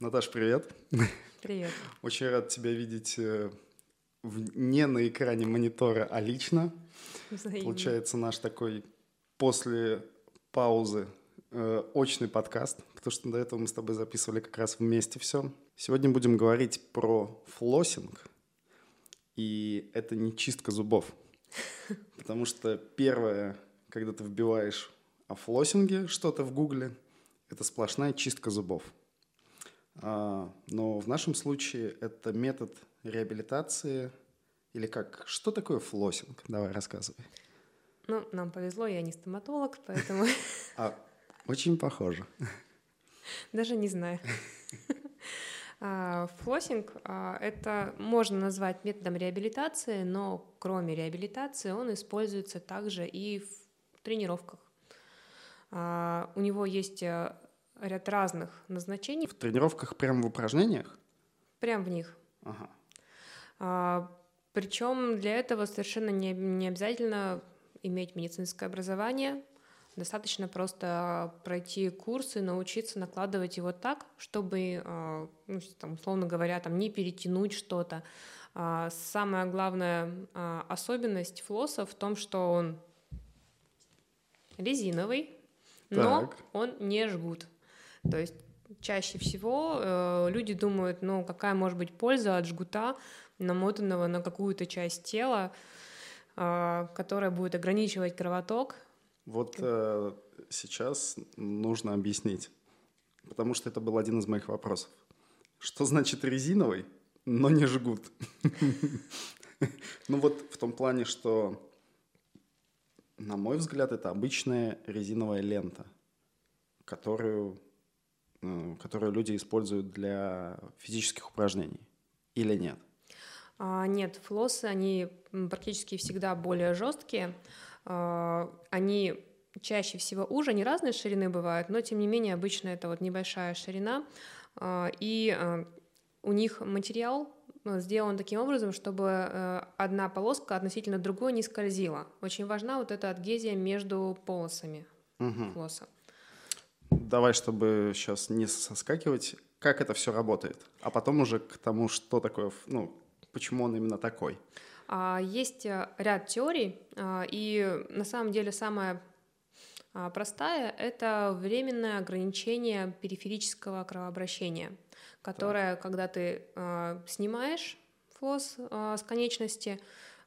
Наташ, привет. Привет. Очень рад тебя видеть э, не на экране монитора, а лично. Взаимно. Получается наш такой после паузы э, очный подкаст, потому что до этого мы с тобой записывали как раз вместе все. Сегодня будем говорить про флоссинг, и это не чистка зубов, потому что первое, когда ты вбиваешь о флоссинге что-то в гугле, это сплошная чистка зубов. А, но в нашем случае это метод реабилитации или как? Что такое флоссинг? Давай рассказывай. Ну, нам повезло, я не стоматолог, поэтому А, очень похоже. даже не знаю. А, Флоссинг а, — это можно назвать методом реабилитации, но кроме реабилитации он используется также и в тренировках. У него есть э, ряд разных назначений, В тренировках прямо в упражнениях? прям в них. Ага. Причем для этого совершенно не, не обязательно иметь медицинское образование. Достаточно просто пройти курсы, научиться накладывать его так, чтобы, а, ну, там, условно говоря, там, не перетянуть что-то. А, Самая главная а, особенность флосса в том, что он резиновый, но Так. он не жгут. То есть чаще всего э, люди думают, ну какая может быть польза от жгута, намотанного на какую-то часть тела, э, которая будет ограничивать кровоток. Вот э, сейчас нужно объяснить, потому что это был один из моих вопросов. Что значит резиновый, но не жгут? Ну вот в том плане, что, на мой взгляд, это обычная резиновая лента, которую, которую люди используют для физических упражнений. Или нет? А, нет, флоссы, они практически всегда более жесткие. А, Они чаще всего уже, они разные ширины бывают, но тем не менее обычно это вот небольшая ширина. А, И а, у них материал э, сделан таким образом, чтобы э, одна полоска относительно другой не скользила. Очень важна вот эта адгезия между полосами Мгм. флосса. Давай, чтобы сейчас не соскакивать, как это все работает, а потом уже к тому, что такое, ну, почему он именно такой. А, Есть э, ряд теорий, а, и на самом деле самая а, простая — это временное ограничение периферического кровообращения, которое, когда ты снимаешь флос с конечности,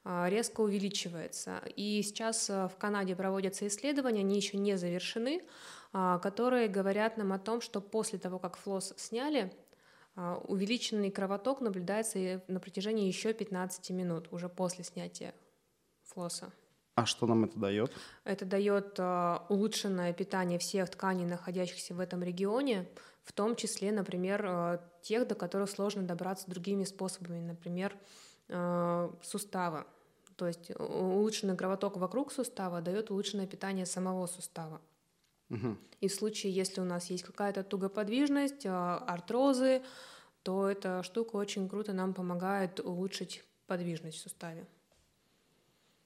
резко увеличивается. И сейчас а, в Канаде проводятся исследования, они еще не завершены, а, которые говорят нам о том, что после того, как флос сняли, а, увеличенный кровоток наблюдается на протяжении еще 15 минут, уже после снятия флоса. А что нам это дает? Это дает а, улучшенное питание всех тканей, находящихся в этом регионе, в том числе, например, а, тех, до которых сложно добраться другими способами, например, а, суставы. То есть улучшенный кровоток вокруг сустава дает улучшенное питание самого сустава. Мгм. И в случае, если у нас есть какая-то тугоподвижность, а, артрозы, то эта штука очень круто нам помогает улучшить подвижность в суставе.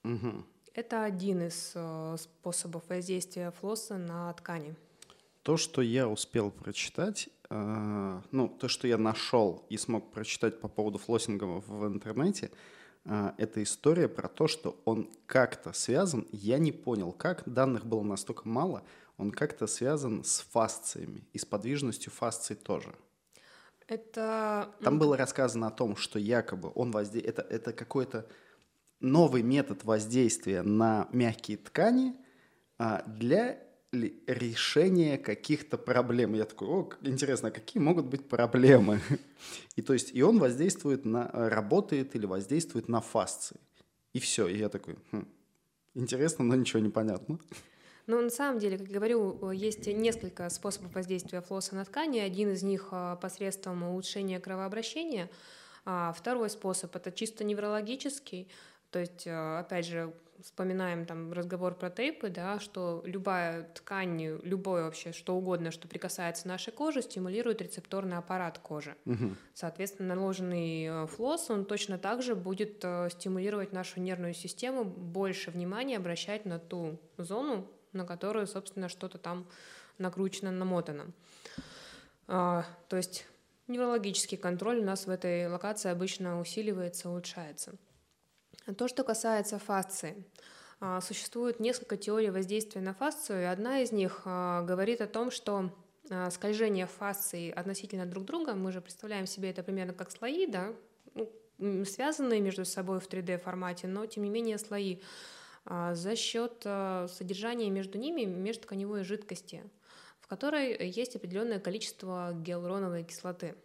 Мгм. Это один из э, способов воздействия флосса на ткани. То, что я успел прочитать, э, ну, то, что я нашел и смог прочитать по поводу флоссинга в интернете, э, это история про то, что он как-то связан, я не понял как, данных было настолько мало, он как-то связан с фасциями и с подвижностью фасций тоже. Это Там было рассказано о том, что якобы он возде... это, это какой-то новый метод воздействия на мягкие ткани а, для решения каких-то проблем. Я такой, о, интересно, а какие могут быть проблемы? И то есть, и он воздействует на, работает или воздействует на фасции. И все. И я такой, «Хм, интересно, но ничего не понятно. Ну, на самом деле, как я говорю, есть несколько способов воздействия флосса на ткани. Один из них а, посредством улучшения кровообращения. А второй способ — это чисто неврологический. То есть, опять же, вспоминаем там разговор про тейпы, да, что любая ткань, любое вообще, что угодно, что прикасается нашей кожи, стимулирует рецепторный аппарат кожи. Мгм. Соответственно, наложенный э, флосс, он точно так же будет э, стимулировать нашу нервную систему, больше внимания обращать на ту зону, на которую, собственно, что-то там накручено, намотано. А, То есть Неврологический контроль у нас в этой локации обычно усиливается, улучшается. То, что касается фасции. А, существует несколько теорий воздействия на фасцию, и одна из них а, говорит о том, что а, скольжение фасции относительно друг друга, мы же представляем себе это примерно как слои, да, ну, связанные между собой в 3D формате, но тем не менее слои, за счет содержания между ними межтканевой жидкости, в которой есть определенное количество гиалуроновой кислоты.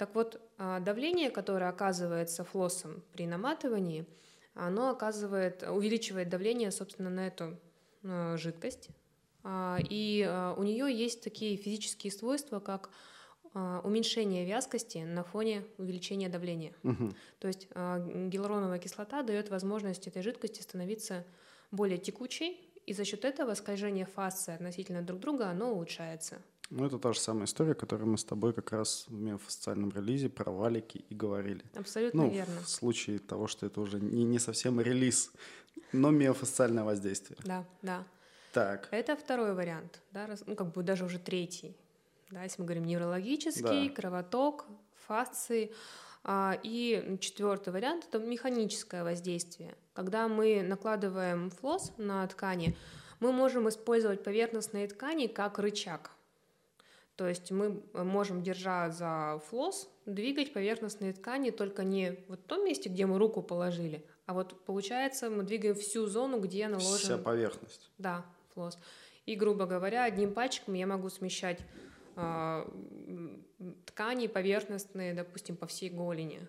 Так вот, давление, которое оказывается флоссом при наматывании – оно оказывает, увеличивает давление, собственно, на эту э, жидкость. А, и у нее есть такие физические свойства, как уменьшение вязкости на фоне увеличения давления. Угу. То есть гиалуроновая кислота дает возможность этой жидкости становиться более текучей, и за счет этого скольжение фасы относительно друг друга оно улучшается. Ну, это та же самая история, которую мы с тобой как раз в миофасциальном релизе про валики и говорили. Абсолютно ну, верно. в случае того, что это уже не, не совсем релиз, но миофасциальное воздействие. Да, да. Так. Это второй вариант, да, ну, как бы даже уже третий. Да, если мы говорим неврологический, да. кровоток, фасции. А, и четвертый вариант – это механическое воздействие. Когда мы накладываем флос на ткани, мы можем использовать поверхностные ткани как рычаг – то есть мы можем, держа за флос, двигать поверхностные ткани только не вот в том месте, где мы руку положили, а вот получается мы двигаем всю зону, где наложен... Вся поверхность. Да, флос. И, грубо говоря, одним пальчиком я могу смещать э, ткани поверхностные, допустим, по всей голени.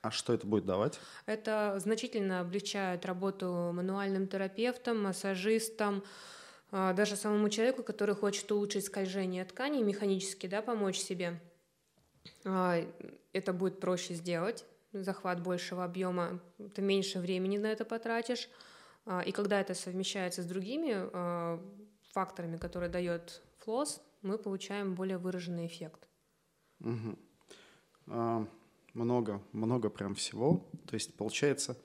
А что это будет давать? Это значительно облегчает работу мануальным терапевтом, массажистом, а, даже самому человеку, который хочет улучшить скольжение ткани механически, да, помочь себе, а, это будет проще сделать, захват большего объема, ты меньше времени на это потратишь, а, и когда это совмещается с другими факторами, которые дает флос, мы получаем более выраженный эффект. Угу. А, много, много прям всего. То есть получается,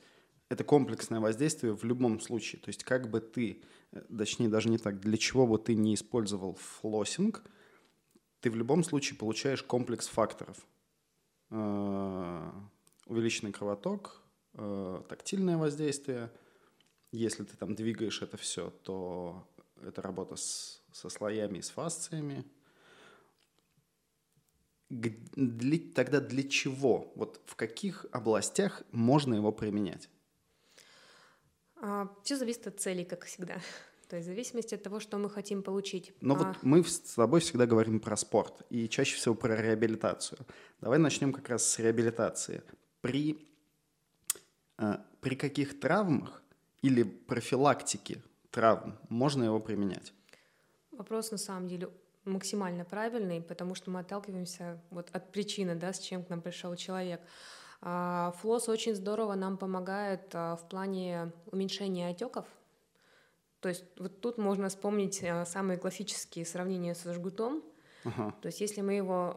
это комплексное воздействие в любом случае. То есть как бы ты точнее даже не так, для чего бы ты не использовал флоссинг, ты в любом случае получаешь комплекс факторов. Э, увеличенный кровоток, э, тактильное воздействие. Если ты там двигаешь это все, то это работа с, со слоями и с фасциями. Для, тогда для чего? Вот в каких областях можно его применять? А, Все зависит от целей, как всегда. То есть в зависимости от того, что мы хотим получить. Но а... вот мы с тобой всегда говорим про спорт и чаще всего про реабилитацию. Давай начнем как раз с реабилитации. При, э, при каких травмах или профилактике травм можно его применять? Вопрос на самом деле максимально правильный, потому что мы отталкиваемся вот от причины, да, с чем к нам пришел человек. А, флос очень здорово нам помогает а, в плане уменьшения отеков. То есть вот тут можно вспомнить а, самые классические сравнения со жгутом. Ага. То есть если мы его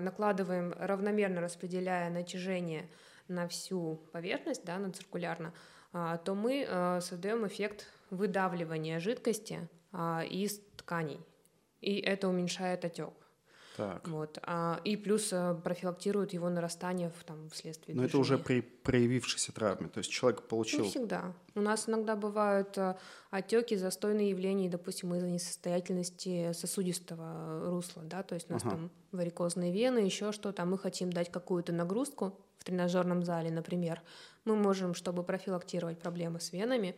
накладываем равномерно, распределяя натяжение на всю поверхность, да, на циркулярно, то мы создаем эффект выдавливания жидкости из тканей. И это уменьшает отек. Так. Вот. А, и плюс а, профилактируют его нарастание в, там, вследствие Но движения. это уже при проявившейся травме, то есть человек получил... Не всегда. У нас иногда бывают а, отеки, застойные явления, допустим, из-за несостоятельности сосудистого русла, да, то есть у нас ага. там варикозные вены, еще что-то, а мы хотим дать какую-то нагрузку в тренажерном зале, например. Мы можем, чтобы профилактировать проблемы с венами,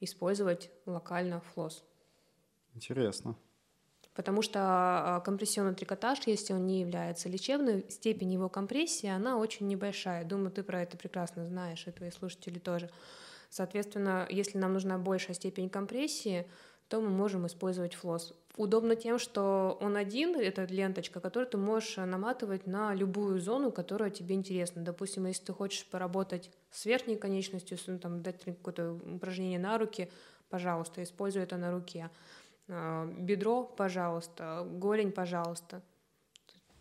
использовать локально флос. Интересно. Потому что а, компрессионный трикотаж, если он не является лечебной, степень его компрессии, она очень небольшая. Думаю, ты про это прекрасно знаешь, и твои слушатели тоже. Соответственно, если нам нужна большая степень компрессии, то мы можем использовать флос. Удобно тем, что он один, это ленточка, которую ты можешь наматывать на любую зону, которая тебе интересна. Допустим, если ты хочешь поработать с верхней конечностью, ну, там, дать какое-то упражнение на руки, пожалуйста, используй это на руке. А, бедро, пожалуйста, голень, пожалуйста.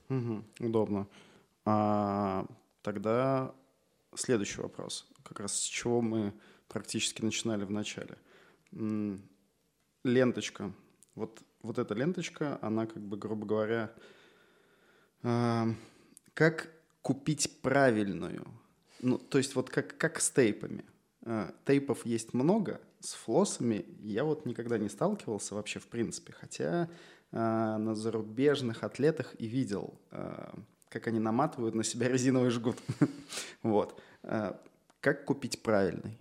Угу, удобно. А, тогда следующий вопрос, как раз с чего мы практически начинали в начале. Ленточка. Вот, вот эта ленточка, она как бы, грубо говоря, э, Как купить правильную? Ну, то есть вот как, как с тейпами. А, тейпов есть много, с флоссами я вот никогда не сталкивался вообще в принципе, хотя а, на зарубежных атлетах и видел, а, как они наматывают на себя резиновый жгут. вот. Как купить правильный?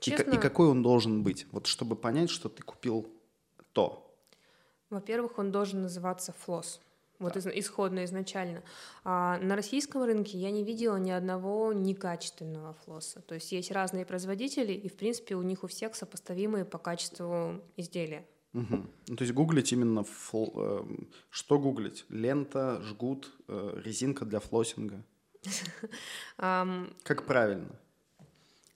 Честно, и, и какой он должен быть? Вот чтобы понять, что ты купил то. Во-первых, он должен называться флосс. Вот из, исходно изначально. А на российском рынке я не видела ни одного некачественного флосса. То есть есть разные производители, и в принципе у них у всех сопоставимые по качеству изделия. Угу. Ну, то есть гуглить именно фл... э, что гуглить? Лента, жгут, э, резинка для флоссинга. Как правильно?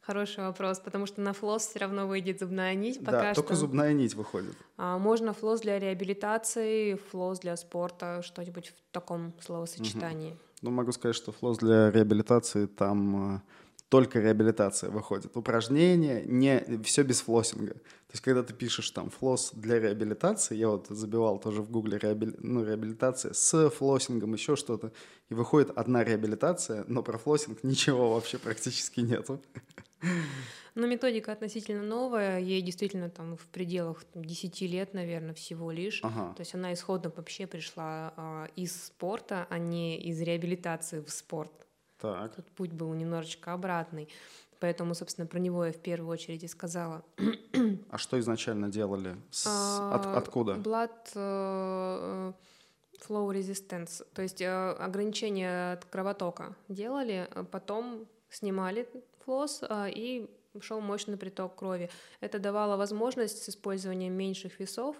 Хороший вопрос, потому что на флос все равно выйдет зубная нить. Пока да, что. только зубная нить выходит. А, можно флос для реабилитации, флос для спорта, что-нибудь в таком словосочетании. Угу. Ну, могу сказать, что флос для реабилитации там э, только реабилитация выходит. Упражнения, не, все без флоссинга. То есть, когда ты пишешь там флосс для реабилитации, я вот забивал тоже в гугле реабили, ну, реабилитация с флоссингом, еще что-то, и выходит одна реабилитация, но про флоссинг ничего вообще практически нету. Но методика относительно новая, ей действительно там в пределах 10 лет, наверное, всего лишь. Ага. То есть она исходно вообще пришла а, из спорта, а не из реабилитации в спорт. Так. Тут путь был немножечко обратный. Поэтому, собственно, про него я в первую очередь и сказала. А что изначально делали? С... От, а, откуда? Blood uh, flow resistance, то есть uh, ограничение от кровотока делали, а потом снимали флосс uh, и шел мощный приток крови. Это давало возможность с использованием меньших весов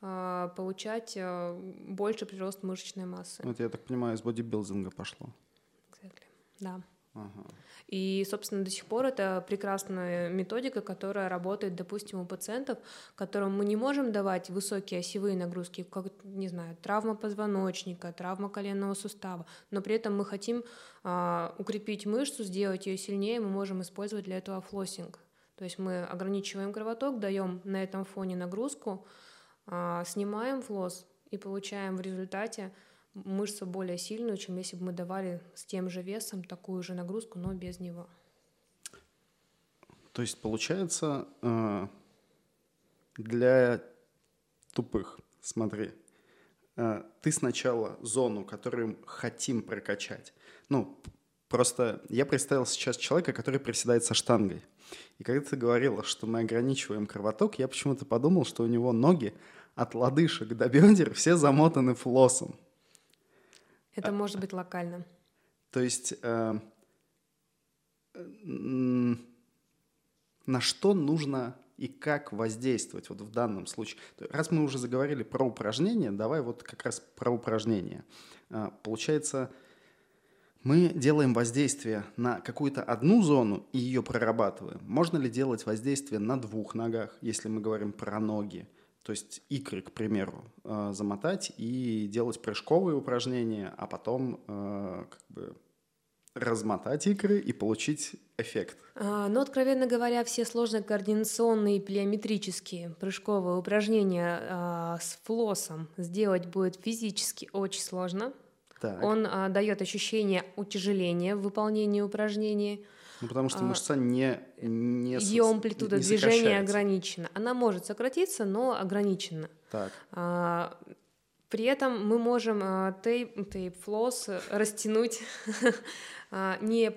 получать больше прирост мышечной массы. Вот я так понимаю, из бодибилдинга пошло. Да. И, собственно, до сих пор это прекрасная методика, которая работает, допустим, у пациентов, которым мы не можем давать высокие осевые нагрузки, как, не знаю, травма позвоночника, травма коленного сустава, но при этом мы хотим а, укрепить мышцу, сделать ее сильнее, мы можем использовать для этого флоссинг. То есть мы ограничиваем кровоток, даем на этом фоне нагрузку, а, снимаем флосс и получаем в результате мышцу более сильную, чем если бы мы давали с тем же весом такую же нагрузку, но без него. То есть получается э, для тупых, смотри, э, ты сначала зону, которую хотим прокачать, ну, просто я представил сейчас человека, который приседает со штангой. И когда ты говорила, что мы ограничиваем кровоток, я почему-то подумал, что у него ноги от лодыжек до бедер все замотаны флоссом. Это а, может быть локально. То есть э, на что нужно и как воздействовать вот в данном случае? Раз мы уже заговорили про упражнения, давай вот как раз про упражнения. Э, получается, мы делаем воздействие на какую-то одну зону и ее прорабатываем. Можно ли делать воздействие на двух ногах, если мы говорим про ноги? То есть икры, к примеру, э, замотать и делать прыжковые упражнения, а потом э, как бы размотать икры и получить эффект. А, ну, откровенно говоря, все сложно координационные плеометрические прыжковые упражнения а, с флоссом сделать будет физически очень сложно. Так. Он а, дает ощущение утяжеления в выполнении упражнений. Ну, потому что а, мышца не, не Ее амплитуда не движения ограничена. Она может сократиться, но ограничена. Так. А, при этом мы можем а, тейп, тейп флосс растянуть а, не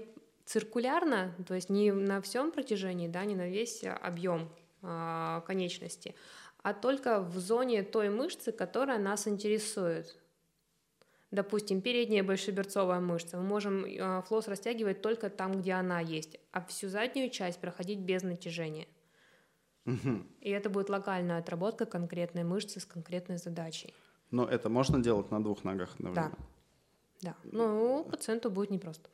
циркулярно, то есть не на всем протяжении, да, не на весь объем а, конечности, а только в зоне той мышцы, которая нас интересует. Допустим, передняя большеберцовая мышца. Мы можем э, флос растягивать только там, где она есть, а всю заднюю часть проходить без натяжения. Угу. И это будет локальная отработка конкретной мышцы с конкретной задачей. Но это можно делать на двух ногах одновременно? Да. Да. Ну, пациенту будет непросто.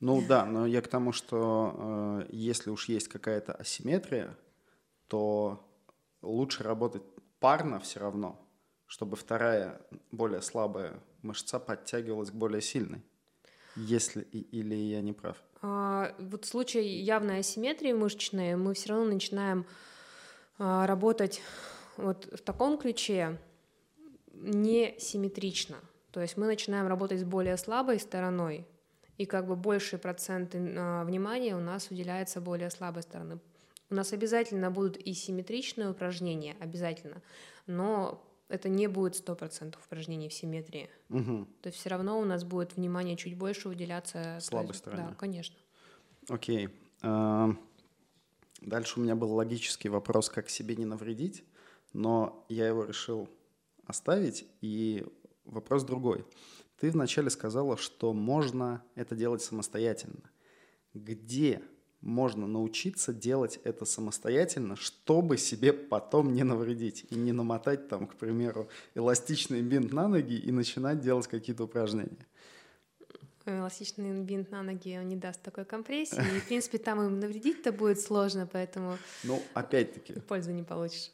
Ну да, но я к тому, что э, если уж есть какая-то асимметрия, то лучше работать парно все равно, чтобы вторая, более слабая мышца подтягивалась к более сильной. Если или я не прав? А, вот в случае явной асимметрии мышечной мы все равно начинаем а, работать вот в таком ключе не симметрично. То есть мы начинаем работать с более слабой стороной, и как бы больший процент э, внимания у нас уделяется более слабой стороны. У нас обязательно будут и симметричные упражнения, обязательно, но это не будет 100% упражнений в симметрии. Угу. То есть все равно у нас будет внимание чуть больше уделяться слабой стороне. Да, конечно. Окей. А, дальше у меня был логический вопрос, как себе не навредить, но я его решил оставить, и вопрос другой. Ты вначале сказала, что можно это делать самостоятельно. Где можно научиться делать это самостоятельно, чтобы себе потом не навредить и не намотать там, к примеру, эластичный бинт на ноги и начинать делать какие-то упражнения? Эластичный бинт на ноги он не даст такой компрессии. И, в принципе, там им навредить-то будет сложно, поэтому... Ну, опять-таки. Пользу не получишь.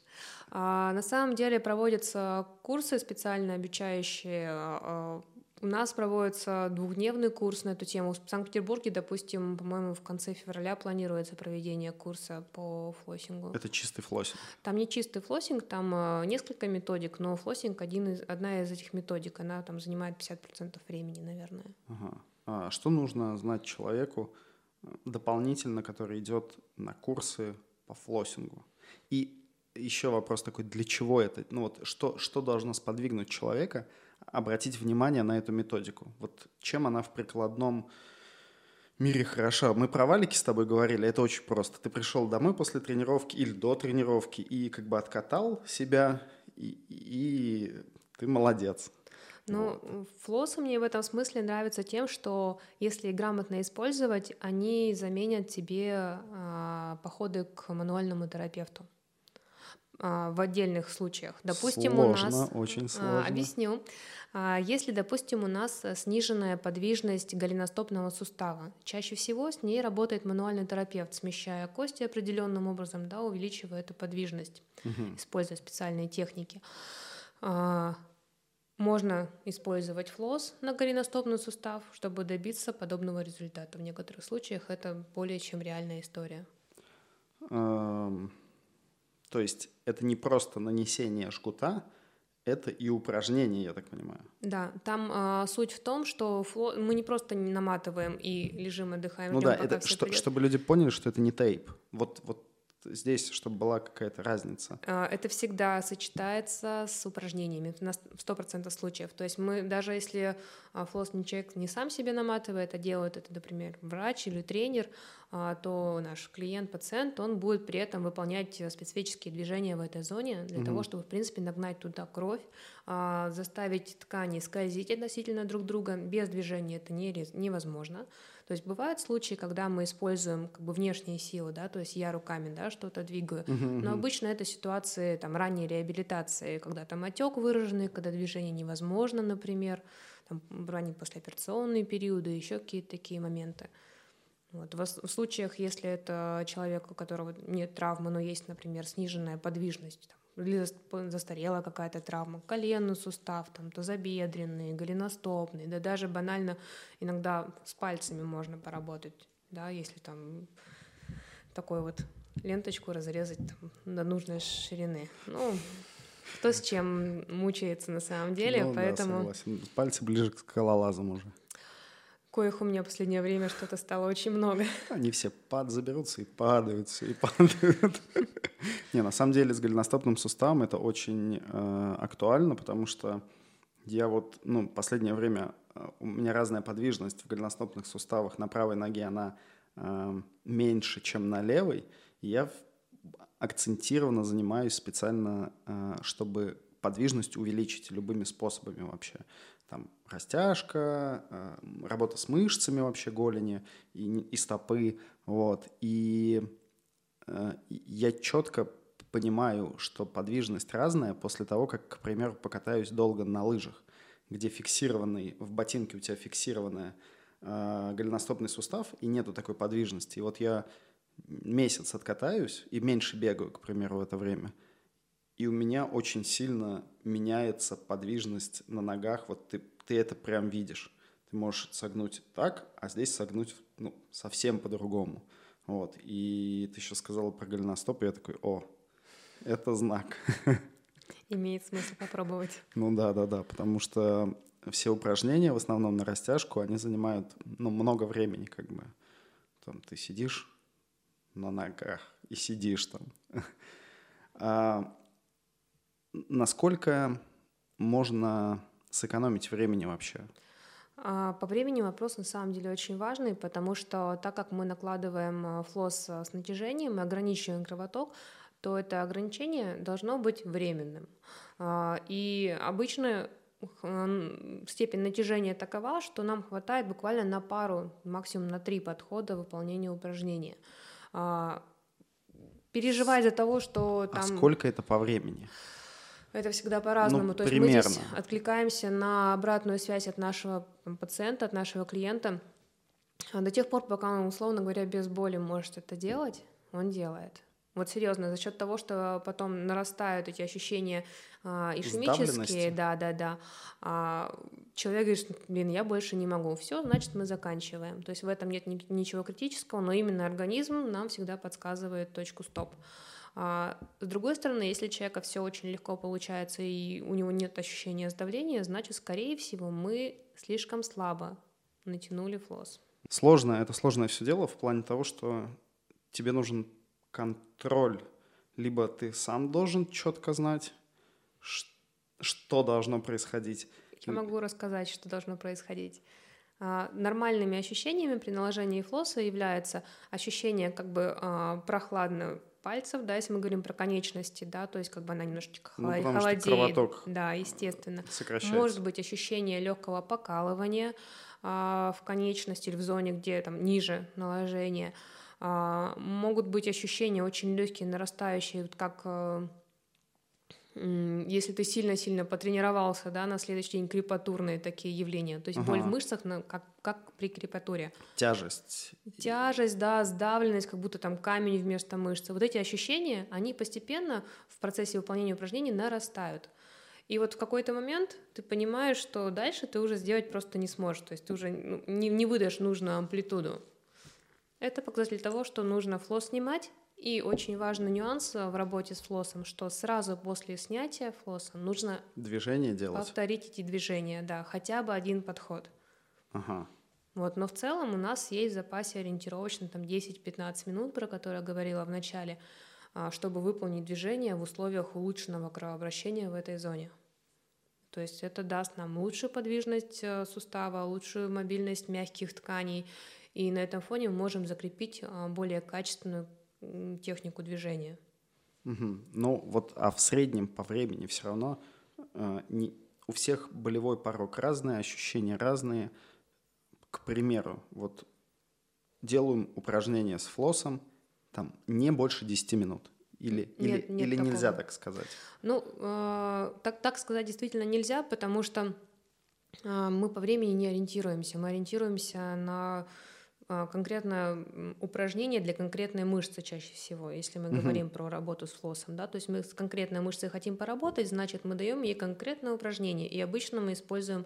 А, на самом деле проводятся курсы специально обучающие а, у нас проводится двухдневный курс на эту тему. В Санкт-Петербурге, допустим, по-моему, в конце февраля планируется проведение курса по флоссингу. Это чистый флоссинг? Там не чистый флоссинг, там э, несколько методик, но флоссинг один из, одна из этих методик, она там занимает 50% времени, наверное. Ага. А что нужно знать человеку э, дополнительно, который идет на курсы по флоссингу? И еще вопрос такой, для чего это? Ну вот что, что должно сподвигнуть человека – обратить внимание на эту методику. Вот чем она в прикладном мире хороша. Мы про валики с тобой говорили, это очень просто. Ты пришел домой после тренировки или до тренировки и как бы откатал себя, и, и ты молодец. Ну, вот. флосы мне в этом смысле нравятся тем, что если грамотно использовать, они заменят тебе а, походы к мануальному терапевту. А, в отдельных случаях. Допустим, сложно, у нас... очень а, сложно. Объясню. А, если, допустим, у нас сниженная подвижность голеностопного сустава, чаще всего с ней работает мануальный терапевт, смещая кости определенным образом, да, увеличивая эту подвижность, угу. используя специальные техники. Можно использовать флос на голеностопный сустав, чтобы добиться подобного результата. В некоторых случаях это более чем реальная история. Um... То есть это не просто нанесение жгута, это и упражнение, я так понимаю. Да, там э, суть в том, что фло... мы не просто не наматываем и лежим, отдыхаем. Ну ждем, да, это что, чтобы люди поняли, что это не тейп. Вот, вот здесь, чтобы была какая-то разница? А, это всегда сочетается с упражнениями на 100% случаев. То есть мы, даже если а, флоссный человек не сам себе наматывает, а делает это, например, врач или тренер, а, то наш клиент, пациент, он будет при этом выполнять специфические движения в этой зоне для угу. того, чтобы, в принципе, нагнать туда кровь, заставить ткани скользить относительно друг друга. Без движения это невозможно. То есть бывают случаи, когда мы используем как бы внешние силы, да, то есть я руками, да, что-то двигаю, uh-huh, но обычно это ситуации там ранней реабилитации, когда там отек выраженный, когда движение невозможно, например, там ранние послеоперационные периоды, еще какие-то такие моменты. Вот. В, в случаях, если это человек, у которого нет травмы, но есть, например, сниженная подвижность, там, или застарела какая-то травма, коленный сустав, там, тазобедренный, голеностопный, да даже банально иногда с пальцами можно поработать, да, если там такой вот ленточку разрезать там, до нужной ширины. Ну, кто с чем мучается на самом деле, ну, поэтому... Да, согласен. Пальцы ближе к скалолазам уже коих у меня в последнее время что-то стало очень много. Они все пад заберутся и падают, все и падают. Не, на самом деле с голеностопным суставом это очень э, актуально, потому что я вот, ну, последнее время э, у меня разная подвижность в голеностопных суставах. На правой ноге она э, меньше, чем на левой. Я акцентированно занимаюсь специально, чтобы подвижность увеличить любыми способами вообще там растяжка, э, работа с мышцами вообще голени и, и стопы, вот. И э, я четко понимаю, что подвижность разная после того, как, к примеру, покатаюсь долго на лыжах, где фиксированный, в ботинке у тебя фиксированная э, голеностопный сустав, и нету такой подвижности. И вот я месяц откатаюсь и меньше бегаю, к примеру, в это время – и у меня очень сильно меняется подвижность на ногах. Вот ты, ты это прям видишь. Ты можешь согнуть так, а здесь согнуть ну, совсем по-другому. Вот. И ты еще сказала про голеностоп, и я такой, о, это знак. Имеет смысл попробовать. Ну да, да, да, потому что все упражнения, в основном на растяжку, они занимают ну, много времени, как бы. Там ты сидишь на ногах и сидишь там. А насколько можно сэкономить времени вообще? А, по времени вопрос на самом деле очень важный, потому что так как мы накладываем э, флос э, с натяжением и ограничиваем кровоток, то это ограничение должно быть временным. А, и обычно степень натяжения такова, что нам хватает буквально на пару, максимум на три подхода выполнения упражнения. А, переживать за того, что а там... А сколько это по времени? Это всегда по-разному. Ну, То есть примерно. мы здесь откликаемся на обратную связь от нашего пациента, от нашего клиента. До тех пор, пока он, условно говоря, без боли может это делать, он делает. Вот серьезно, за счет того, что потом нарастают эти ощущения а, ишемические, да, да, да, а, человек говорит, блин, я больше не могу, все, значит, мы заканчиваем. То есть в этом нет ни, ничего критического, но именно организм нам всегда подсказывает точку стоп. А, с другой стороны, если человека все очень легко получается и у него нет ощущения сдавления, значит, скорее всего, мы слишком слабо натянули флос. Сложно, это сложное все дело в плане того, что тебе нужен контроль. Либо ты сам должен четко знать, что должно происходить. Я могу рассказать, что должно происходить. А, нормальными ощущениями при наложении флоса является ощущение как бы а, прохладно пальцев, да, если мы говорим про конечности, да, то есть как бы она немножечко ну, холодеет, кровоток да, естественно. Сокращается. Может быть ощущение легкого покалывания а, в конечности или в зоне, где там ниже наложения. А, могут быть ощущения очень легкие, нарастающие, вот как э, если ты сильно-сильно потренировался, да, на следующий день крепатурные такие явления, то есть ага. боль в мышцах, как, как при крепатуре. Тяжесть. Тяжесть, да, сдавленность, как будто там камень вместо мышцы. Вот эти ощущения, они постепенно в процессе выполнения упражнений нарастают. И вот в какой-то момент ты понимаешь, что дальше ты уже сделать просто не сможешь, то есть ты уже ну, не, не выдашь нужную амплитуду. Это показатель того, что нужно флос снимать. И очень важный нюанс в работе с флосом, что сразу после снятия флоса нужно движение делать. повторить эти движения, да, хотя бы один подход. Ага. Вот, но в целом у нас есть в запасе ориентировочно там 10-15 минут, про которые я говорила в начале, а, чтобы выполнить движение в условиях улучшенного кровообращения в этой зоне. То есть это даст нам лучшую подвижность э, сустава, лучшую мобильность мягких тканей и на этом фоне мы можем закрепить а, более качественную технику движения. Угу. Ну вот, а в среднем по времени все равно э, не, у всех болевой порог разный, ощущения разные. К примеру, вот делаем упражнение с флосом, там не больше 10 минут. Или, нет, или, нет или нельзя так сказать? Ну, э, так, так сказать действительно нельзя, потому что э, мы по времени не ориентируемся. Мы ориентируемся на а, конкретно упражнение для конкретной мышцы чаще всего, если мы угу. говорим про работу с флоссом, да, то есть мы с конкретной мышцей хотим поработать, значит, мы даем ей конкретное упражнение, и обычно мы используем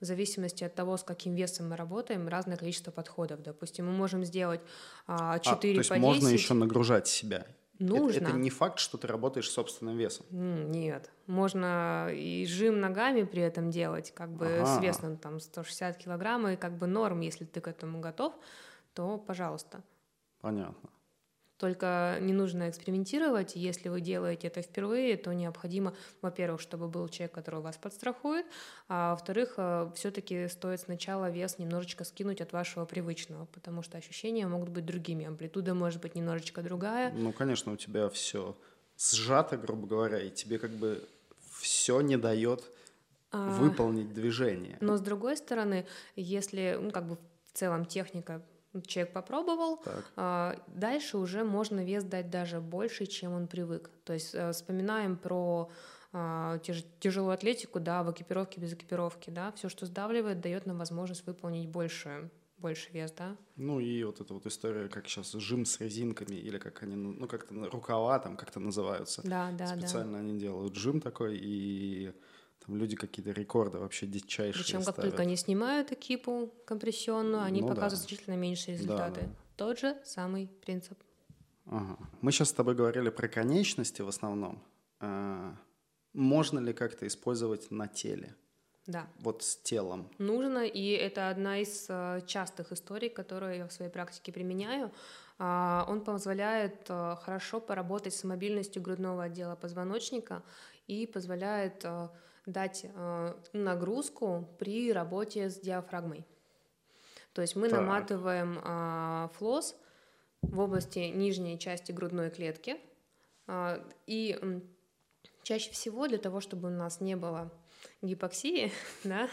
в зависимости от того, с каким весом мы работаем, разное количество подходов. Допустим, мы можем сделать 4 а, то есть по 10. можно еще нагружать себя Нужно. Это, это не факт, что ты работаешь собственным весом. Нет. Можно и жим ногами при этом делать, как бы ага. с весом там 160 килограмм, и как бы норм, если ты к этому готов, то пожалуйста. Понятно. Только не нужно экспериментировать. Если вы делаете это впервые, то необходимо, во-первых, чтобы был человек, который вас подстрахует, а во-вторых, э, все-таки стоит сначала вес немножечко скинуть от вашего привычного, потому что ощущения могут быть другими, амплитуда может быть немножечко другая. Ну, конечно, у тебя все сжато, грубо говоря, и тебе как бы все не дает а... выполнить движение. Но с другой стороны, если, ну, как бы в целом техника человек попробовал, а, дальше уже можно вес дать даже больше, чем он привык. То есть а, вспоминаем про а, тяж, тяжелую атлетику, да, в экипировке, без экипировки, да, все, что сдавливает, дает нам возможность выполнить больше, больше вес, да. Ну и вот эта вот история, как сейчас жим с резинками, или как они, ну как-то рукава там как-то называются. Да, да, Специально да. они делают жим такой, и там люди какие-то рекорды вообще дичайшие Причем как только они снимают экипу компрессионную, они ну, показывают да. значительно меньше результаты. Да, да. Тот же самый принцип. Ага. Мы сейчас с тобой говорили про конечности в основном. А, можно ли как-то использовать на теле? Да. Вот с телом. Нужно, и это одна из э, частых историй, которые я в своей практике применяю. А, он позволяет э, хорошо поработать с мобильностью грудного отдела позвоночника и позволяет э, дать нагрузку при работе с диафрагмой. То есть мы так. наматываем а, флос в области нижней части грудной клетки, а, и чаще всего для того, чтобы у нас не было гипоксии, да,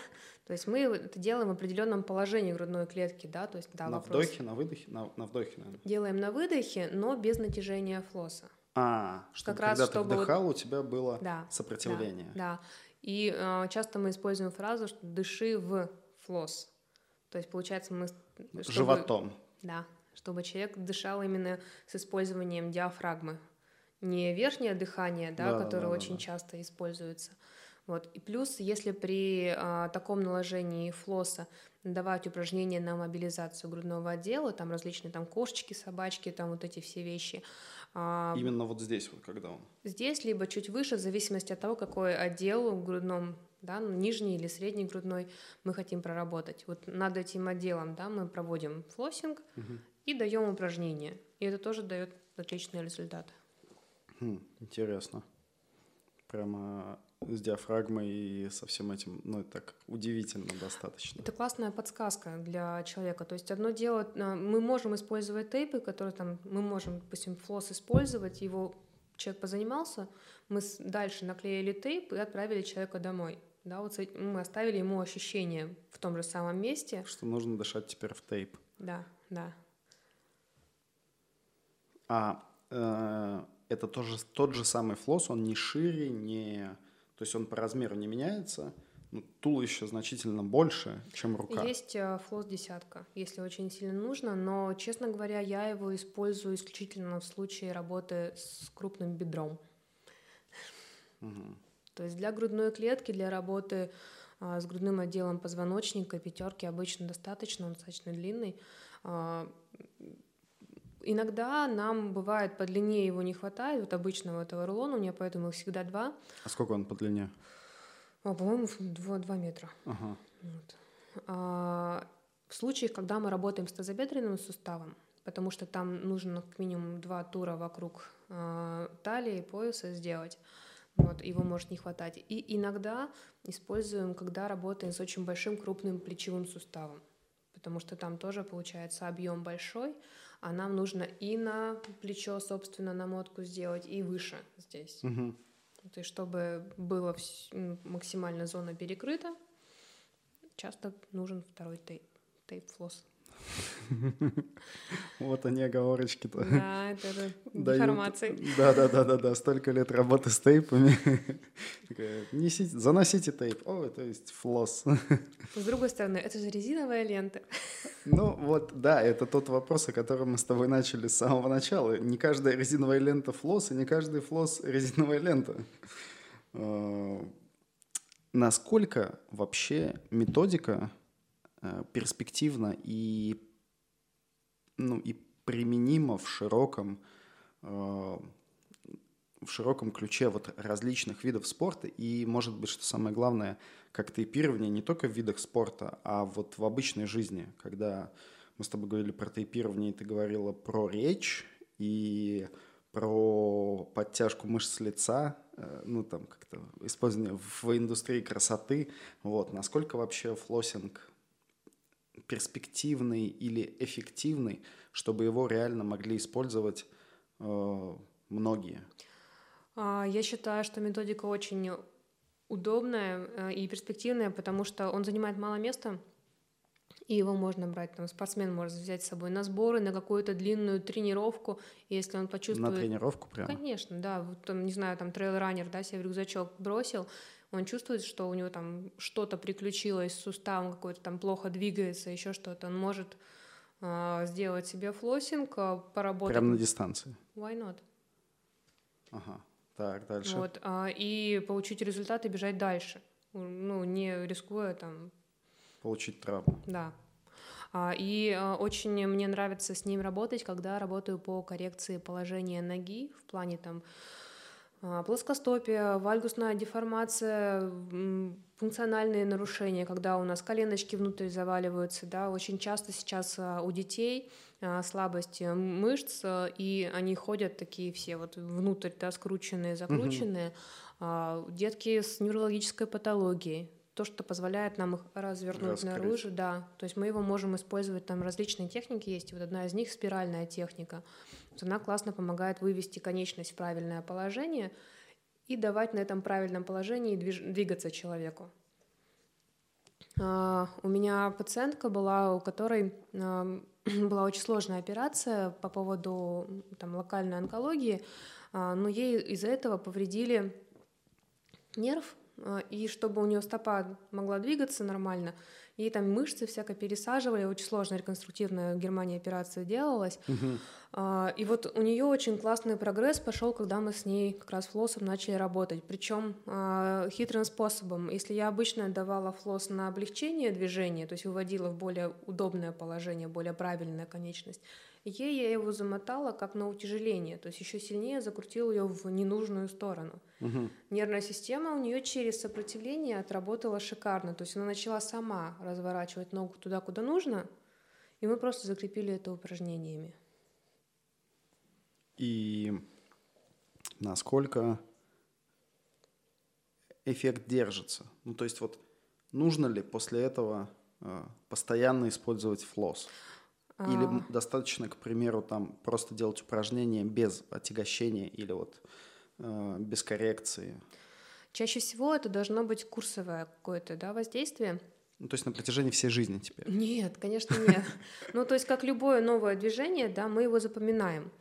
то есть мы это делаем в определенном положении грудной клетки, да, то есть да, на вопрос. вдохе, на выдохе, на, на вдохе, наверное. Делаем на выдохе, но без натяжения флоса. А, чтобы как когда раз, ты чтобы вдыхал, у тебя было да, сопротивление. Да, да. И э, часто мы используем фразу, что дыши в флос. То есть получается мы чтобы, животом. Да, чтобы человек дышал именно с использованием диафрагмы, не верхнее дыхание, да, да которое да, очень да. часто используется. Вот. И плюс, если при а, таком наложении флоса давать упражнения на мобилизацию грудного отдела, там различные там кошечки, собачки, там вот эти все вещи. А, Именно вот здесь вот, когда он? Здесь, либо чуть выше, в зависимости от того, какой отдел в грудном, да, ну, нижний или средний грудной мы хотим проработать. Вот над этим отделом, да, мы проводим флоссинг угу. и даем упражнения. И это тоже дает отличный результат. Хм, интересно. Прямо с диафрагмой и со всем этим, ну, это так удивительно достаточно. Это классная подсказка для человека. То есть одно дело, а, мы можем использовать тейпы, которые там, мы можем, допустим, флос использовать, его человек позанимался, мы дальше наклеили тейп и отправили человека домой. Да, вот мы оставили ему ощущение в том же самом месте. Что нужно дышать теперь в тейп. Да, да. А э, это тоже тот же самый флос, он не шире, не то есть он по размеру не меняется, но туловище значительно больше, чем рука. Есть э, флос десятка, если очень сильно нужно, но, честно говоря, я его использую исключительно в случае работы с крупным бедром. Угу. То есть для грудной клетки, для работы а, с грудным отделом позвоночника пятерки обычно достаточно, он достаточно длинный. А, Иногда нам бывает по длине его не хватает, вот обычного этого рулона, у меня поэтому их всегда два. А сколько он по длине? О, по-моему, два, два метра. Ага. Вот. А, в случаях, когда мы работаем с тазобедренным суставом, потому что там нужно как минимум два тура вокруг э, талии, пояса сделать, вот, его может не хватать. И иногда используем, когда работаем с очень большим крупным плечевым суставом, потому что там тоже получается объем большой, а нам нужно и на плечо, собственно, намотку сделать, и выше здесь. Угу. То есть, чтобы было максимально зона перекрыта, часто нужен второй тейп, тейп-флосс. Вот они оговорочки-то. Да, это же информация. Да, да, да, да, да. Столько лет работы с тейпами. Несите, заносите тейп. О, это есть флосс. С другой стороны, это же резиновая лента. Ну вот, да, это тот вопрос, о котором мы с тобой начали с самого начала. Не каждая резиновая лента флосс, и не каждый флосс резиновая лента. А, насколько вообще методика перспективно и, ну, и применимо в широком, э, в широком ключе вот различных видов спорта. И, может быть, что самое главное, как тейпирование не только в видах спорта, а вот в обычной жизни, когда мы с тобой говорили про тейпирование, и ты говорила про речь и про подтяжку мышц лица, э, ну, там, как-то использование в индустрии красоты, вот, насколько вообще флоссинг перспективный или эффективный, чтобы его реально могли использовать э, многие? А, я считаю, что методика очень удобная э, и перспективная, потому что он занимает мало места, и его можно брать, там, спортсмен может взять с собой на сборы, на какую-то длинную тренировку, если он почувствует... На тренировку прямо? Конечно, да, вот, там, не знаю, там, трейл-раннер, да, себе в рюкзачок бросил, он чувствует, что у него там что-то приключилось с суставом, какой-то там плохо двигается, еще что-то, он может э, сделать себе флоссинг, а, поработать. Прямо на дистанции? Why not? Ага, так, дальше. Вот, э, и получить результат и бежать дальше, ну, не рискуя там... Получить травму. Да. И очень мне нравится с ним работать, когда работаю по коррекции положения ноги в плане там плоскостопие, вальгусная деформация, функциональные нарушения, когда у нас коленочки внутрь заваливаются, да, очень часто сейчас а, у детей а, слабость мышц, и они ходят такие все вот внутрь, да, скрученные, закрученные. Угу. Детки с неврологической патологией, то, что позволяет нам их развернуть Раскрыть. наружу, да. То есть мы его можем использовать, там различные техники есть, вот одна из них спиральная техника. Она классно помогает вывести конечность в правильное положение и давать на этом правильном положении двигаться человеку. Uh, у меня пациентка была, у которой была очень сложная операция по поводу там, локальной онкологии, uh, но ей из-за этого повредили нерв, а, и чтобы у нее стопа могла двигаться нормально, ей там мышцы всяко пересаживали, очень сложная реконструктивная в Германии операция делалась. Угу. И вот у нее очень классный прогресс пошел, когда мы с ней как раз флоссом начали работать. Причем а, хитрым способом. Если я обычно давала флосс на облегчение движения, то есть выводила в более удобное положение, более правильная конечность, Ей я его замотала как на утяжеление, то есть еще сильнее закрутила ее в ненужную сторону. Угу. Нервная система у нее через сопротивление отработала шикарно, то есть она начала сама разворачивать ногу туда, куда нужно, и мы просто закрепили это упражнениями. И насколько эффект держится? Ну, то есть вот нужно ли после этого э, постоянно использовать флосс? Или а... достаточно, к примеру, там просто делать упражнения без отягощения или вот э, без коррекции? Чаще всего это должно быть курсовое какое-то да, воздействие. Ну, то есть на протяжении всей жизни теперь? Нет, конечно, нет. Ну, то есть как любое новое движение, да, мы его запоминаем.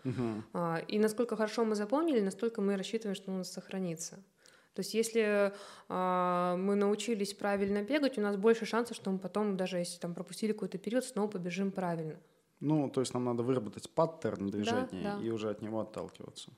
И насколько хорошо мы запомнили, настолько мы рассчитываем, что у нас сохранится. То есть если э, мы научились правильно бегать, у нас больше шансов, что мы потом, даже если там пропустили какой-то период, снова побежим правильно. Ну, то есть нам надо выработать паттерн движения да, да. и уже от него отталкиваться.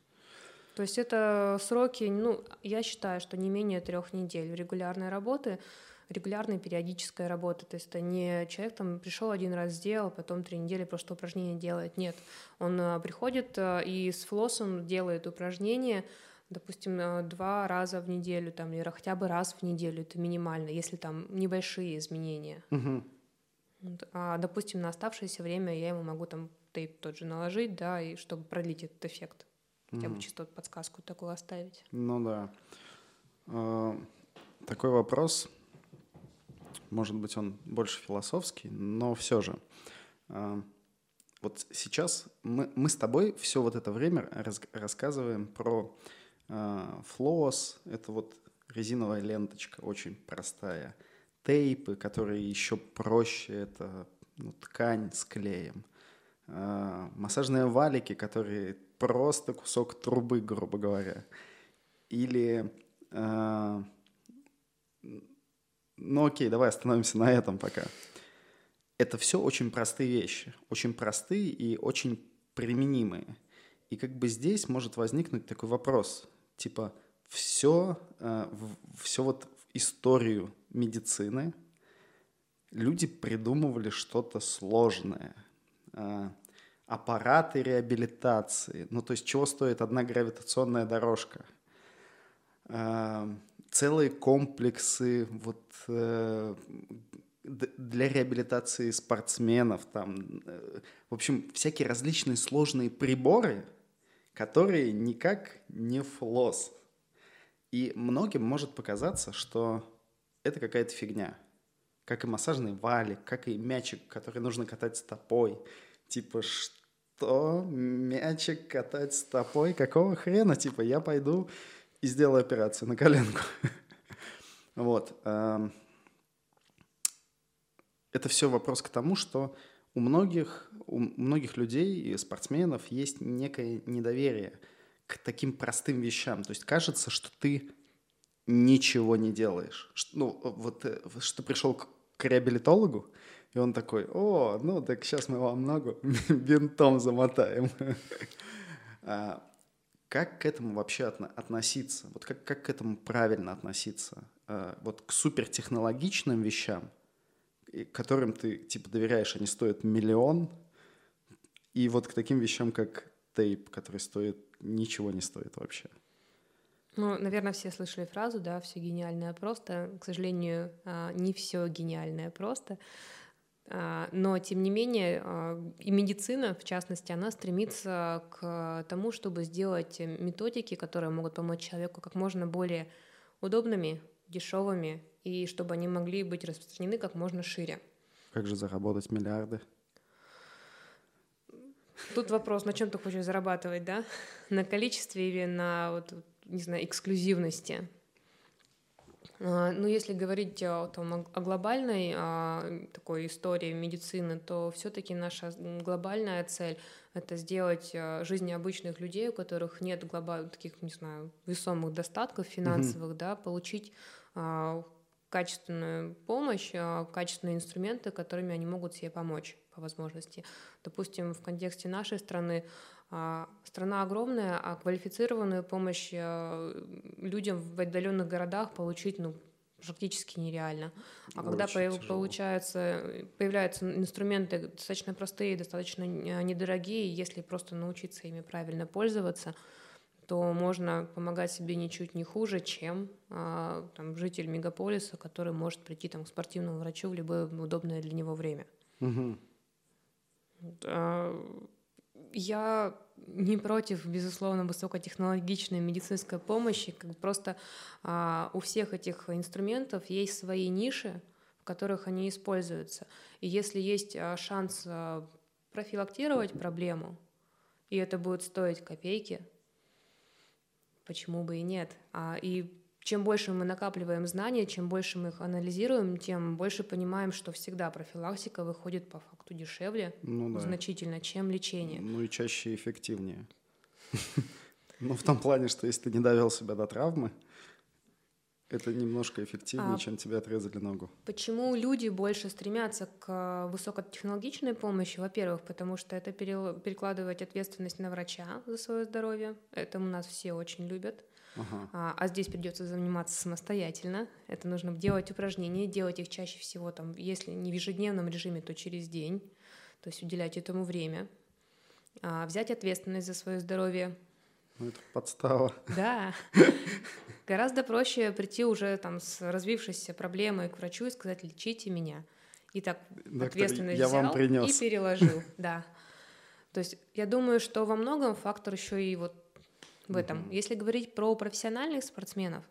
То есть это сроки, ну, я считаю, что не менее трех недель регулярной работы, регулярной периодической работы. То есть это не человек там пришел один раз сделал, потом три недели просто упражнение делает. Нет, он а, приходит а, и с флоссом делает упражнения, допустим, э, два раза в неделю там, или хотя бы раз в неделю, это минимально, если там небольшие изменения. Угу. А, допустим, на оставшееся время я ему могу там тейп тот же наложить, да, и чтобы продлить этот эффект. Хотя бы чисто подсказку такую оставить. Ну да. Такой вопрос, может быть, он больше философский, но все же. А, вот сейчас мы, мы с тобой все вот это время раз, рассказываем про а, флос, это вот резиновая ленточка, очень простая. Тейпы, которые еще проще, это ну, ткань с клеем. А, массажные валики, которые просто кусок трубы, грубо говоря. Или... Ну окей, давай остановимся на этом пока. Это все очень простые вещи. Очень простые и очень применимые. И как бы здесь может возникнуть такой вопрос типа все, э, все вот историю медицины люди придумывали что-то сложное. Э, аппараты реабилитации. Ну, то есть чего стоит одна гравитационная дорожка? Э, целые комплексы вот для реабилитации спортсменов, там, в общем, всякие различные сложные приборы – которые никак не флос. И многим может показаться, что это какая-то фигня. Как и массажный валик, как и мячик, который нужно катать стопой. Типа, что? Мячик катать стопой? Какого хрена? Типа, я пойду и сделаю операцию на коленку. Вот. Эм, это все вопрос к тому, что у многих, у многих людей и спортсменов есть некое недоверие к таким простым вещам. То есть кажется, что ты ничего не делаешь. Ну, вот э, что пришел к, реабилитологу, и он такой, о, ну так сейчас мы вам ногу бинтом замотаем. как к этому вообще относиться? Вот как, как к этому правильно относиться? А, вот к супертехнологичным вещам – которым ты типа доверяешь, они стоят миллион, и вот к таким вещам, как тейп, который стоит ничего не стоит вообще. Ну, наверное, все слышали фразу, да, все гениальное просто. К сожалению, а, не все гениальное просто. А, но, тем не менее, а, и медицина, в частности, она стремится к тому, чтобы сделать методики, которые могут помочь человеку как можно более удобными, дешевыми, и чтобы они могли быть распространены как можно шире. Как же заработать миллиарды? Тут вопрос, на чем ты хочешь зарабатывать, да? На количестве или на, вот, не знаю, эксклюзивности? А, ну, если говорить о, там, о глобальной о такой истории медицины, то все-таки наша глобальная цель — это сделать а, жизни обычных людей, у которых нет глобальных таких, не знаю, весомых достатков финансовых, mm-hmm. да, получить а, качественную помощь, а, качественные инструменты, которыми они могут себе помочь по возможности. Допустим, в контексте нашей страны а, страна огромная, а квалифицированную помощь а, людям в отдаленных городах получить ну, практически нереально. А Очень когда получается, появляются инструменты достаточно простые, достаточно недорогие, если просто научиться ими правильно пользоваться, то можно помогать себе ничуть не хуже, чем а, там, житель мегаполиса, который может прийти там, к спортивному врачу в любое удобное для него время. Угу. Я не против, безусловно, высокотехнологичной медицинской помощи. Как бы просто а, у всех этих инструментов есть свои ниши, в которых они используются. И если есть а, шанс а, профилактировать проблему, и это будет стоить копейки, почему бы и нет? А, и чем больше мы накапливаем знания, чем больше мы их анализируем, тем больше понимаем, что всегда профилактика выходит по факту дешевле ну, да. значительно, чем лечение. Ну и чаще эффективнее. Ну, в том плане, что если ты не довел себя до травмы, это немножко эффективнее, а чем тебе отрезали ногу. Почему люди больше стремятся к высокотехнологичной помощи? Во-первых, потому что это перекладывать ответственность на врача за свое здоровье. Это у нас все очень любят. Ага. А, а здесь придется заниматься самостоятельно. Это нужно делать упражнения, делать их чаще всего, там, если не в ежедневном режиме, то через день. То есть уделять этому время. А, взять ответственность за свое здоровье. Ну, это подстава. Да. Гораздо проще прийти уже там с развившейся проблемой к врачу и сказать, лечите меня. И так Доктор, ответственность я взял вам принес. и переложил. Да. То есть я думаю, что во многом фактор еще и вот в этом. Mm-hmm. Если говорить про профессиональных спортсменов,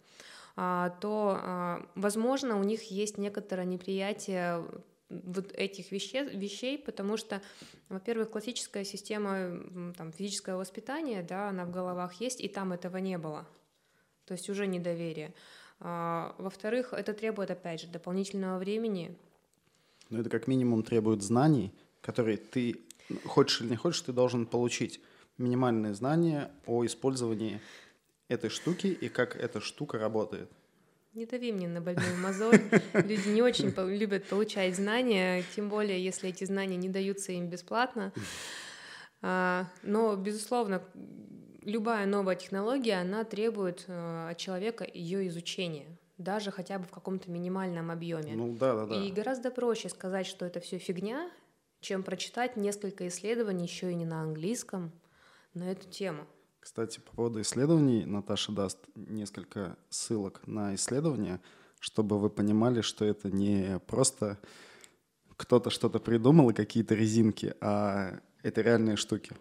а, то, а, возможно, у них есть некоторое неприятие вот этих вещей, вещей, потому что, во-первых, классическая система там, физического воспитания, да, она в головах есть, и там этого не было. То есть уже недоверие. А, во-вторых, это требует, опять же, дополнительного времени. Ну, это как минимум требует знаний, которые ты, хочешь или не хочешь, ты должен получить минимальные знания о использовании этой штуки и как эта штука работает. Не дави мне на больную мозоль. Люди не очень любят получать знания, тем более, если эти знания не даются им бесплатно. А, но, безусловно, любая новая технология, она требует э, от человека ее изучения даже хотя бы в каком-то минимальном объеме. Ну да, да, да. И гораздо проще сказать, что это все фигня, чем прочитать несколько исследований еще и не на английском, на эту тему. Кстати, по поводу исследований Наташа даст несколько ссылок на исследования, чтобы вы понимали, что это не просто кто-то что-то придумал и какие-то резинки, а это реальные штуки.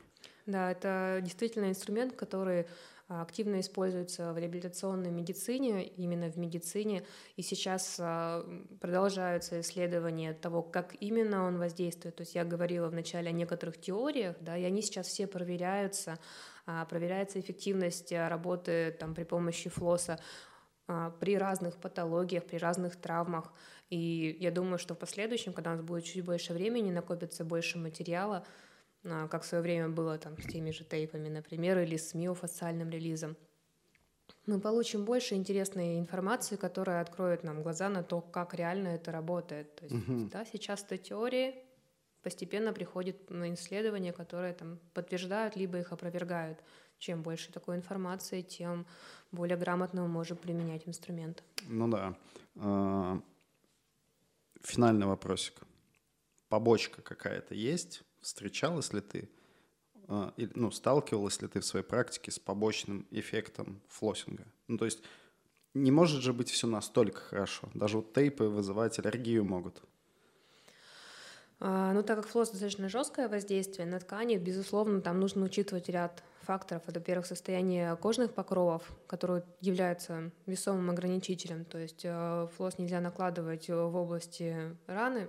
Да, это действительно инструмент, который активно используется в реабилитационной медицине, именно в медицине, и сейчас а, продолжаются исследования того, как именно он воздействует. То есть я говорила вначале о некоторых теориях, да, и они сейчас все проверяются, а, проверяется эффективность работы там, при помощи флоса при разных патологиях, при разных травмах. И я думаю, что в последующем, когда у нас будет чуть больше времени, накопится больше материала, а, как в свое время было там с теми же тейпами, например, или с миофасциальным релизом. Мы получим больше интересной информации, которая откроет нам глаза на то, как реально это работает. То есть, угу. да, сейчас это теории, постепенно приходит исследования, которые там подтверждают, либо их опровергают. Чем больше такой информации, тем более грамотно мы можем применять инструмент. Ну да. А, финальный вопросик. Побочка какая-то есть? Встречалась ли ты а, ну, сталкивалась ли ты в своей практике с побочным эффектом флоссинга? Ну, то есть не может же быть все настолько хорошо. Даже вот тейпы вызывать аллергию могут. А, ну, так как флосс достаточно жесткое воздействие на ткани, безусловно, там нужно учитывать ряд факторов. Это, во-первых, состояние кожных покровов, которое является весомым ограничителем. То есть э, флосс нельзя накладывать в области раны,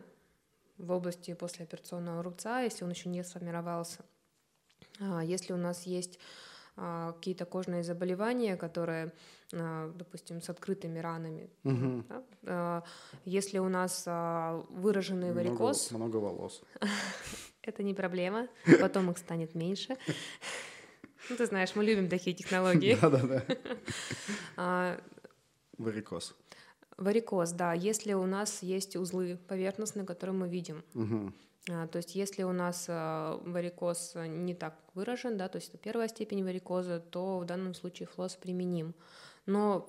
в области послеоперационного рубца, если он еще не сформировался. А, если у нас есть а, какие-то кожные заболевания, которые, а, допустим, с открытыми ранами. Угу. Да? Если у нас выраженный много, варикоз... Много волос. Это не проблема, потом их станет меньше. Ну, ты знаешь, мы любим такие технологии. Да-да-да. Варикоз. Варикоз, да. Если у нас есть узлы поверхностные, которые мы видим. Угу. А, то есть если у нас а, варикоз не так выражен, да, то есть это первая степень варикоза, то в данном случае флосс применим. Но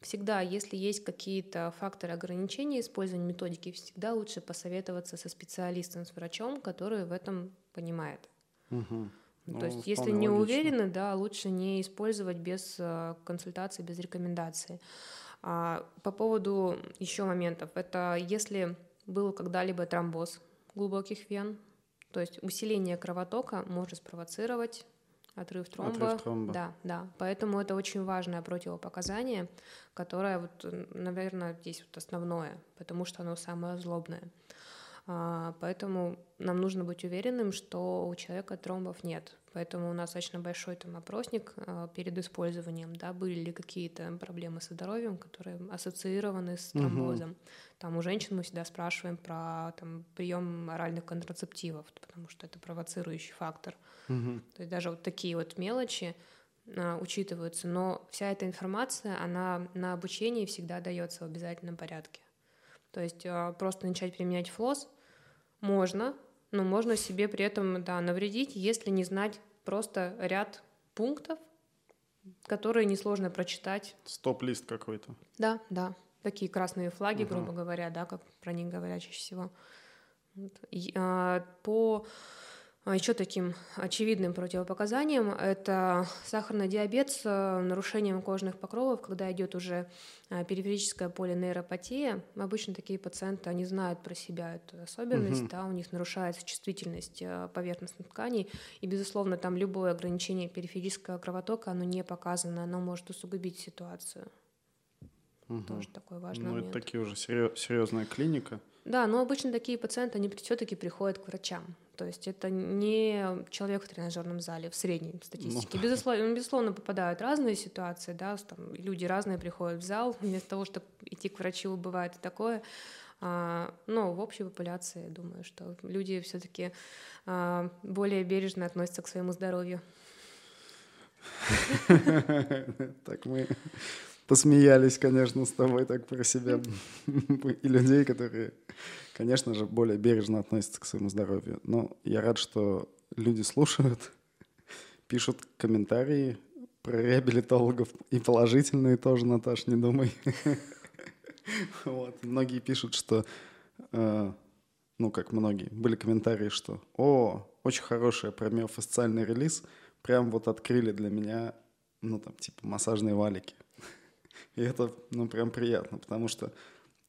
всегда, если есть какие-то факторы ограничения использования методики, всегда лучше посоветоваться со специалистом, с врачом, который в этом понимает. Угу. Ну, то есть, если не логично. уверены, да, лучше не использовать без а, консультации, без рекомендации. А, по поводу еще моментов, это если был когда-либо тромбоз глубоких вен. То есть усиление кровотока может спровоцировать отрыв тромба. Отрыв тромба. Да, да. Поэтому это очень важное противопоказание, которое, вот, наверное, здесь вот основное, потому что оно самое злобное. А, поэтому нам нужно быть уверенным, что у человека тромбов нет. Поэтому у нас достаточно большой там опросник а, перед использованием, да, были ли какие-то проблемы со здоровьем, которые ассоциированы с тромбозом. Угу. Там у женщин мы всегда спрашиваем про там, прием оральных контрацептивов, потому что это провоцирующий фактор. Угу. То есть даже вот такие вот мелочи а, учитываются, но вся эта информация, она на обучении всегда дается в обязательном порядке. То есть а, просто начать применять флос можно, но можно себе при этом да, навредить, если не знать просто ряд пунктов, которые несложно прочитать. Стоп-лист какой-то. Да, да. Такие красные флаги, угу. грубо говоря, да, как про них говорят чаще всего. И, а, по еще таким очевидным противопоказанием это сахарный диабет с э, нарушением кожных покровов, когда идет уже э, периферическая полинейропатия. Обычно такие пациенты, они знают про себя эту особенность, угу. да, у них нарушается чувствительность э, поверхностных тканей, и, безусловно, там любое ограничение периферического кровотока, оно не показано, оно может усугубить ситуацию. Угу. Тоже такой важный ну, момент. это такие уже серьезная клиника. Да, но обычно такие пациенты, они все-таки приходят к врачам. То есть это не человек в тренажерном зале в средней статистике. Ну, безусловно, безусловно, попадают разные ситуации, да, там люди разные приходят в зал, вместо того, чтобы идти к врачу, бывает и такое. А, но в общей популяции, я думаю, что люди все-таки а, более бережно относятся к своему здоровью. Так мы посмеялись, конечно, с тобой так про себя и людей, которые, конечно же, более бережно относятся к своему здоровью. Но я рад, что люди слушают, пишут комментарии про реабилитологов и положительные тоже, Наташ, не думай. Вот. Многие пишут, что, э, ну, как многие, были комментарии, что «О, очень хороший промиофасциальный релиз, прям вот открыли для меня, ну, там, типа, массажные валики». И это, ну, прям приятно, потому что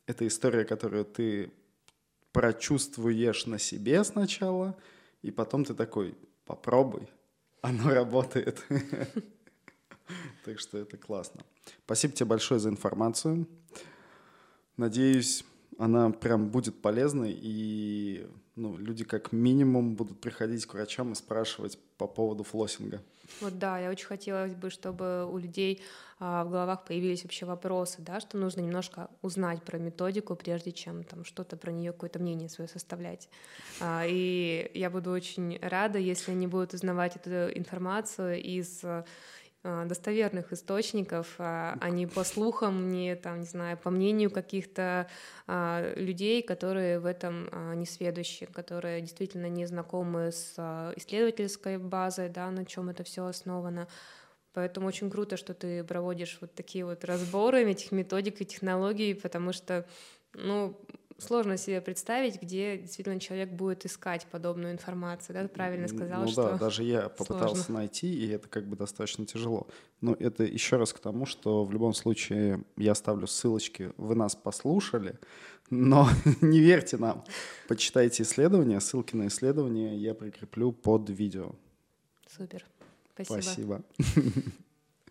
это история, которую ты прочувствуешь на себе сначала, и потом ты такой, попробуй, оно работает. Так что это классно. Спасибо тебе большое за информацию. Надеюсь, она прям будет полезной, и ну, люди как минимум будут приходить к врачам и спрашивать по поводу флоссинга. Вот да, я очень хотелось бы, чтобы у людей а, в головах появились вообще вопросы, да, что нужно немножко узнать про методику, прежде чем там что-то про нее, какое-то мнение свое составлять. А, и я буду очень рада, если они будут узнавать эту информацию из достоверных источников, а, а не по слухам, не там, не знаю, по мнению каких-то а, людей, которые в этом не сведущи, которые действительно не знакомы с исследовательской базой, да, на чем это все основано. Поэтому очень круто, что ты проводишь вот такие вот разборы этих методик и технологий, потому что, ну, сложно себе представить, где действительно человек будет искать подобную информацию. Да, ты правильно сказал, ну, что да, даже я попытался сложно. найти, и это как бы достаточно тяжело. Но это еще раз к тому, что в любом случае я ставлю ссылочки, вы нас послушали, но не верьте нам. Почитайте исследования, ссылки на исследования я прикреплю под видео. Супер. Спасибо. Спасибо.